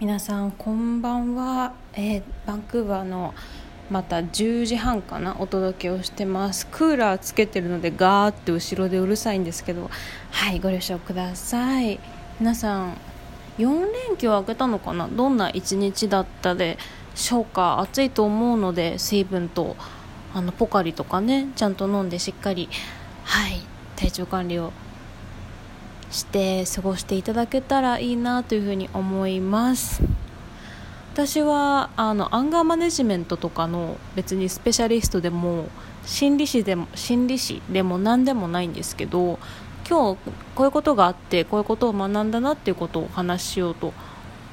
皆さんこんばんは、えー、バンクーバーのまた10時半かな。お届けをしてます。クーラーつけてるのでガーって後ろでうるさいんですけど。はいご了承ください。皆さん4連休明けたのかな？どんな一日だったでしょうか？暑いと思うので水分とあのポカリとかねちゃんと飲んでしっかりはい体調管理をして過ごしていただけたらいいなというふうに思います。私はあのアンガーマネジメントとかの別にスペシャリストでも心理師でも心理師でも何でもないんですけど今日こういうことがあってこういうことを学んだなっていうことをお話ししようと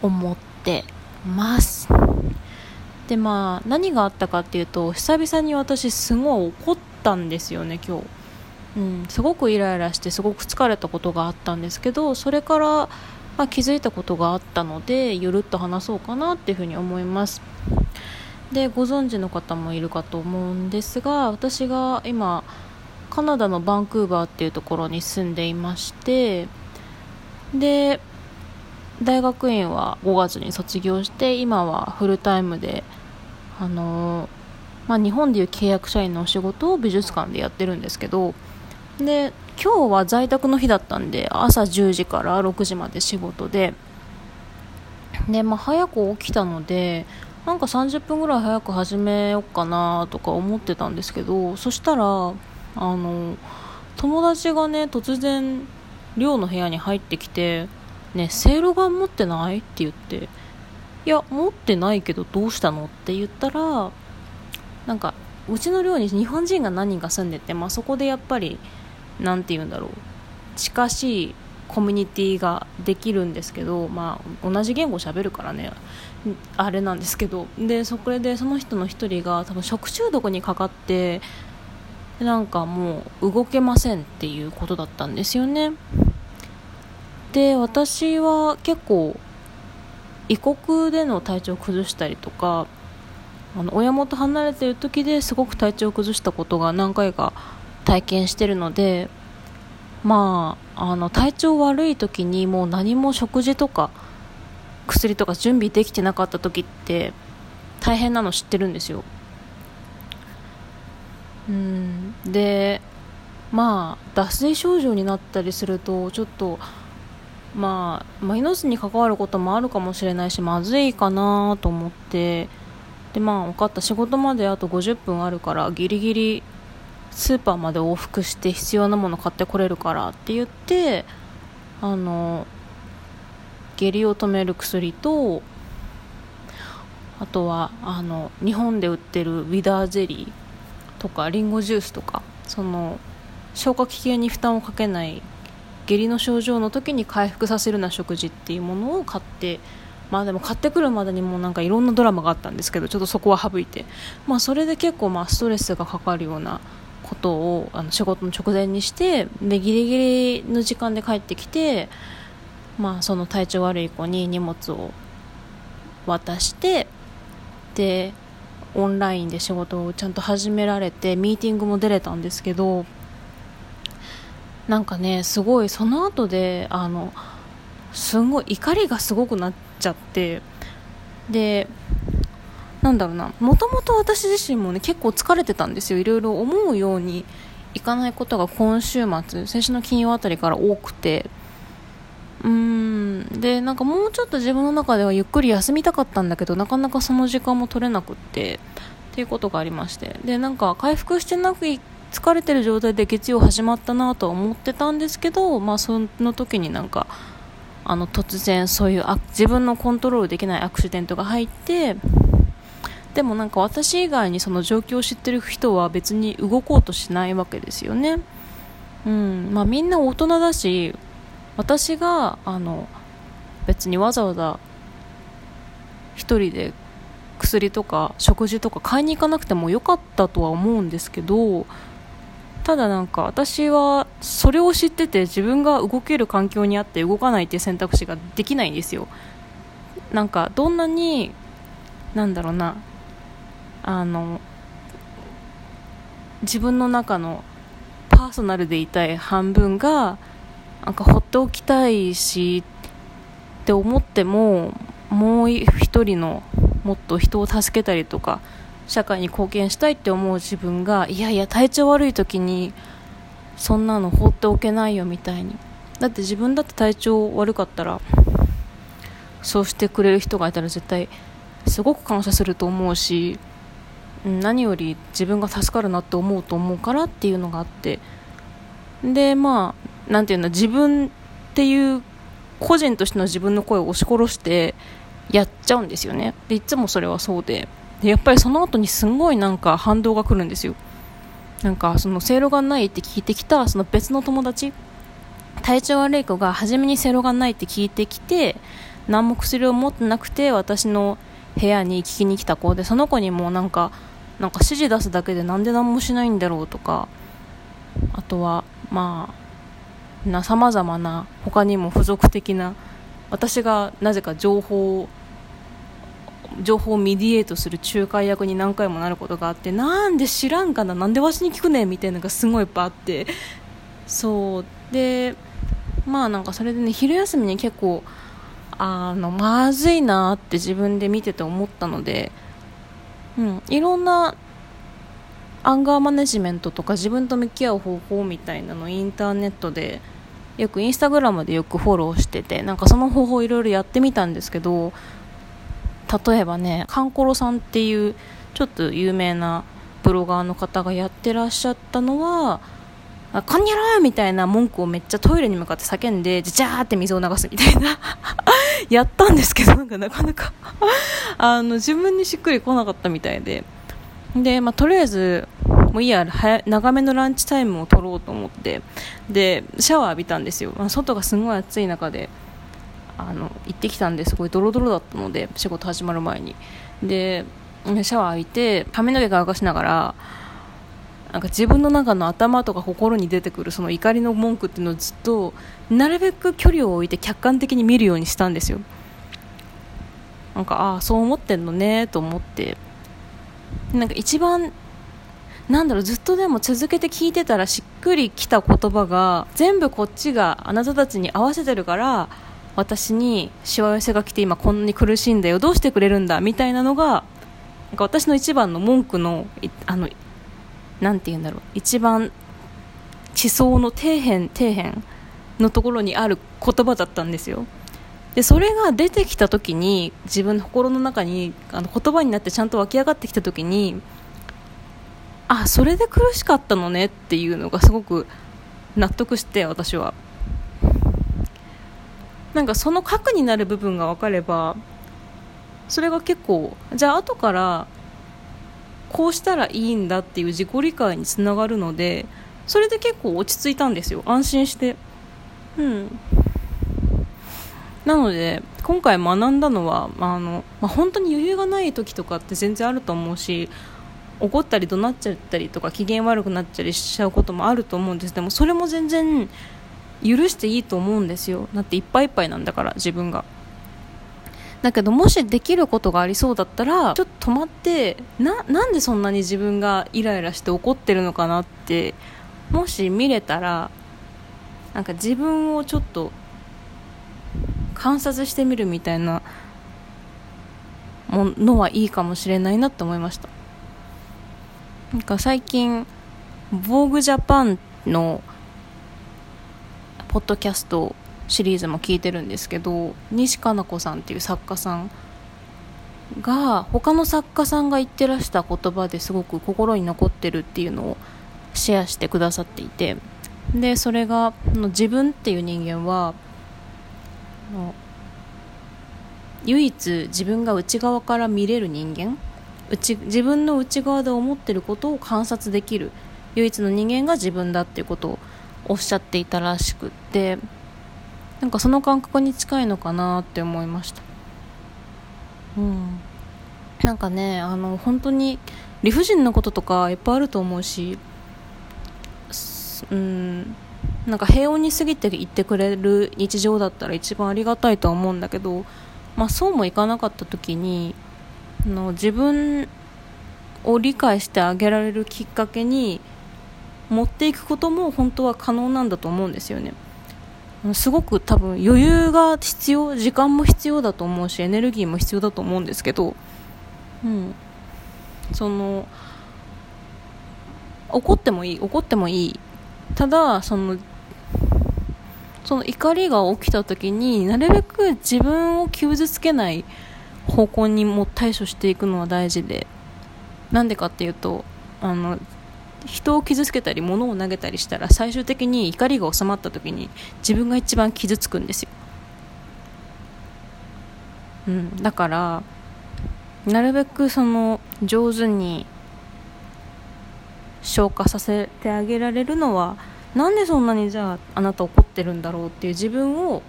思ってます。でまあ何があったかっていうと久々に私すごい怒ったんですよね今日、うん、すごくイライラしてすごく疲れたことがあったんですけどそれから、まあ、気づいたことがあったのでゆるっと話そうかなっていうふうに思います。でご存知の方もいるかと思うんですが私が今カナダのバンクーバーっていうところに住んでいましてで大学院は5月に卒業して今はフルタイムであのまあ、日本でいう契約社員のお仕事を美術館でやってるんですけどで今日は在宅の日だったんで朝10時から6時まで仕事でで、まあ、早く起きたのでなんか30分ぐらい早く始めようかなとか思ってたんですけどそしたらあの友達がね突然寮の部屋に入ってきて「ねせいろが持ってない?」って言っていや持ってないけどどうしたのって言ったらなんかうちの寮に日本人が何人か住んでて、まあ、そこでやっぱり何て言うんだろう。近しいコミュニティができるんですけど、まあ、同じ言語喋るからね。あれなんですけど。でそこでその人の1人が多分食中毒にかかってなんかもう動けませんっていうことだったんですよね。で私は結構異国での体調を崩したりとかあの親元離れてる時ですごく体調を崩したことが何回か体験してるのでまああの体調悪い時にもう何も食事とか薬とか準備できてなかった時って大変なの知ってるんですよ。うん。でまあ脱水症状になったりするとちょっとまあ、まあ、命に関わることもあるかもしれないしまずいかなと思ってでまあ分かった仕事まであと50分あるからギリギリスーパーまで往復して必要なもの買ってこれるからって言ってあの下痢を止める薬とあとはあの日本で売ってるウィダーゼリーとかリンゴジュースとかその消化器系に負担をかけない下痢の症状の時に回復させるな食事っていうものを買ってまあでも買ってくるまでにもなんかいろんなドラマがあったんですけどちょっとそこは省いて。まあそれで結構まあストレスがかかるようなことをあの仕事の直前にしてでギリギリの時間で帰ってきてまあその体調悪い子に荷物を渡してでオンラインで仕事をちゃんと始められてミーティングも出れたんですけどなんかねすごいその後であのすごい怒りがすごくなっちゃってでなんだろうな。もともと私自身もね結構疲れてたんですよ。いろいろ思うようにいかないことが今週末先週の金曜あたりから多くて。うーん。でなんかもうちょっと自分の中ではゆっくり休みたかったんだけどなかなかその時間も取れなくってっていうことがありまして。でなんか回復してなく疲れてる状態で月曜始まったなとは思ってたんですけどまあその時になんかあの突然そういうあ自分のコントロールできないアクシデントが入ってでもなんか私以外にその状況を知ってる人は別に動こうとしないわけですよね。うんまあ、みんな大人だし私があの別にわざわざ1人で薬とか食事とか買いに行かなくてもよかったとは思うんですけどただなんか私はそれを知ってて自分が動ける環境にあって動かないっていう選択肢ができないんですよなんかどんなになんだろうなあの自分の中のパーソナルでいたい半分がなんか放っておきたいしって思ってももう一人のもっと人を助けたりとか社会に貢献したいって思う自分がいやいや体調悪い時にそんなの放っておけないよみたいに。だって自分だって体調悪かったらそうしてくれる人がいたら絶対すごく感謝すると思うし何より自分が助かるなって思うと思うからっていうのがあって。でまあなんていうの自分っていう個人としての自分の声を押し殺してやっちゃうんですよね。でいつもそれはそうで。でやっぱりその後にすごいなんか反動が来るんですよ。なんかそのせいろがないって聞いてきたその別の友達体調悪い子が初めにせいろがないって聞いてきて何も薬を持ってなくて私の部屋に聞きに来た子でその子にもなんかなんか指示出すだけでなんで何もしないんだろうとかあとはまあな様々な他にも付属的な私がなぜか情報を情報を mediate する仲介役に何回もなることがあってなんで知らんかななんでわしに聞くねみたいなのがすごいいっぱいあって。そう。でまあなんかそれでね昼休みに結構あのまずいなって自分で見てて思ったので、うん、いろんなアンガーマネジメントとか自分と向き合う方法みたいなのインターネットでよくインスタグラムでよくフォローしててなんかその方法いろいろやってみたんですけど例えばねカンコロさんっていうちょっと有名なブロガーの方がやってらっしゃったのは「こんにゃろ!」みたいな文句をめっちゃトイレに向かって叫んでジャーって水を流すみたいな。やったんですけどなんかなかなか。あの自分にしっくりこなかったみたいで。で、まあ、とりあえずもういいや長めのランチタイムを取ろうと思って。でシャワー浴びたんですよ、ま、外がすごい暑い中であの行ってきたんですごいドロドロだったので仕事始まる前に。でシャワー浴びて髪の毛乾かしながらなんか自分の中の頭とか心に出てくるその怒りの文句っていうのをずっとなるべく距離を置いて客観的に見るようにしたんですよ。なんかああそう思ってんのねと思って。なんか一番なんだろうずっとでも続けて聞いてたらしっくりきた言葉が全部こっちがあなたたちに合わせてるから私にしわ寄せが来て今こんなに苦しいんだよどうしてくれるんだみたいなのがなんか私の一番の文句のあのなんて言うんだろう。一番地層の底辺底辺のところにある言葉だったんですよ。でそれが出てきた時に自分の心の中にあの言葉になってちゃんと湧き上がってきた時にあそれで苦しかったのねっていうのがすごく納得して私は。なんかその核になる部分が分かればそれが結構じゃあ後からこうしたらいいんだっていう自己理解につながるのでそれで結構落ち着いたんですよ。安心して。うん。なので今回学んだのはあの、まあ、本当に余裕がない時とかって全然あると思うし怒ったり怒鳴っちゃったりとか機嫌悪くなっちゃりしちゃうこともあると思うんです。でもそれも全然許していいと思うんですよ。だっていっぱいいっぱいなんだから自分がだけどもしできることがありそうだったらちょっと止まってななんでそんなに自分がイライラして怒ってるのかなってもし見れたらなんか自分をちょっと観察してみるみたいなものはいいかもしれないなって思いました。なんか最近「防具ジャパンのポッドキャストシリーズも聞いてるんですけど西加奈子さんっていう作家さんが他の作家さんが言ってらした言葉ですごく心に残ってるっていうのをシェアしてくださっていてでそれが自分っていう人間は唯一自分が内側から見れる人間内自分の内側で思ってることを観察できる唯一の人間が自分だっていうことをおっしゃっていたらしくってなんかその感覚に近いのかなって思いました。うん。なんかねあの本当に理不尽なこととかいっぱいあると思うしうん。なんか平穏に過ぎていってくれる日常だったら一番ありがたいとは思うんだけど、まあ、そうもいかなかった時にの自分を理解してあげられるきっかけに持っていくことも本当は可能なんだと思うんですよね。すごく多分余裕が必要時間も必要だと思うしエネルギーも必要だと思うんですけど、うん、その怒ってもいい怒ってもいい。ただそのその怒りが起きた時になるべく自分を傷つけない方向にも対処していくのは大事で。なんでかっていうとあの人を傷つけたり物を投げたりしたら最終的に怒りが収まった時に自分が一番傷つくんですよ、うん、だからなるべくその上手に消化させてあげられるのはなんでそんなにじゃああなた怒ってるんだろうっていう自分を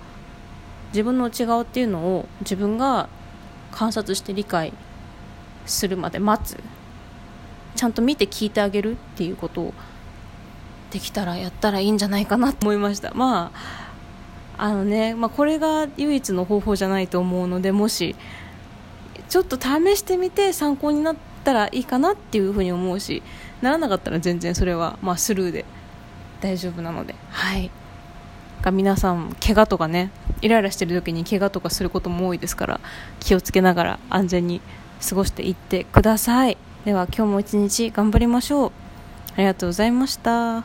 自分の内側っていうのを自分が観察して理解するまで待つ。ちゃんと見て聞いてあげるっていうことをできたらやったらいいんじゃないかなと思いました。まああのね、まあ、これが唯一の方法じゃないと思うのでもしちょっと試してみて参考になったらいいかなっていうふうに思うしならなかったら全然それはまあスルーで大丈夫なので。はい。が皆さん怪我とかねイライラしてる時に怪我とかすることも多いですから気をつけながら安全に過ごしていってください。では今日も一日頑張りましょう。ありがとうございました。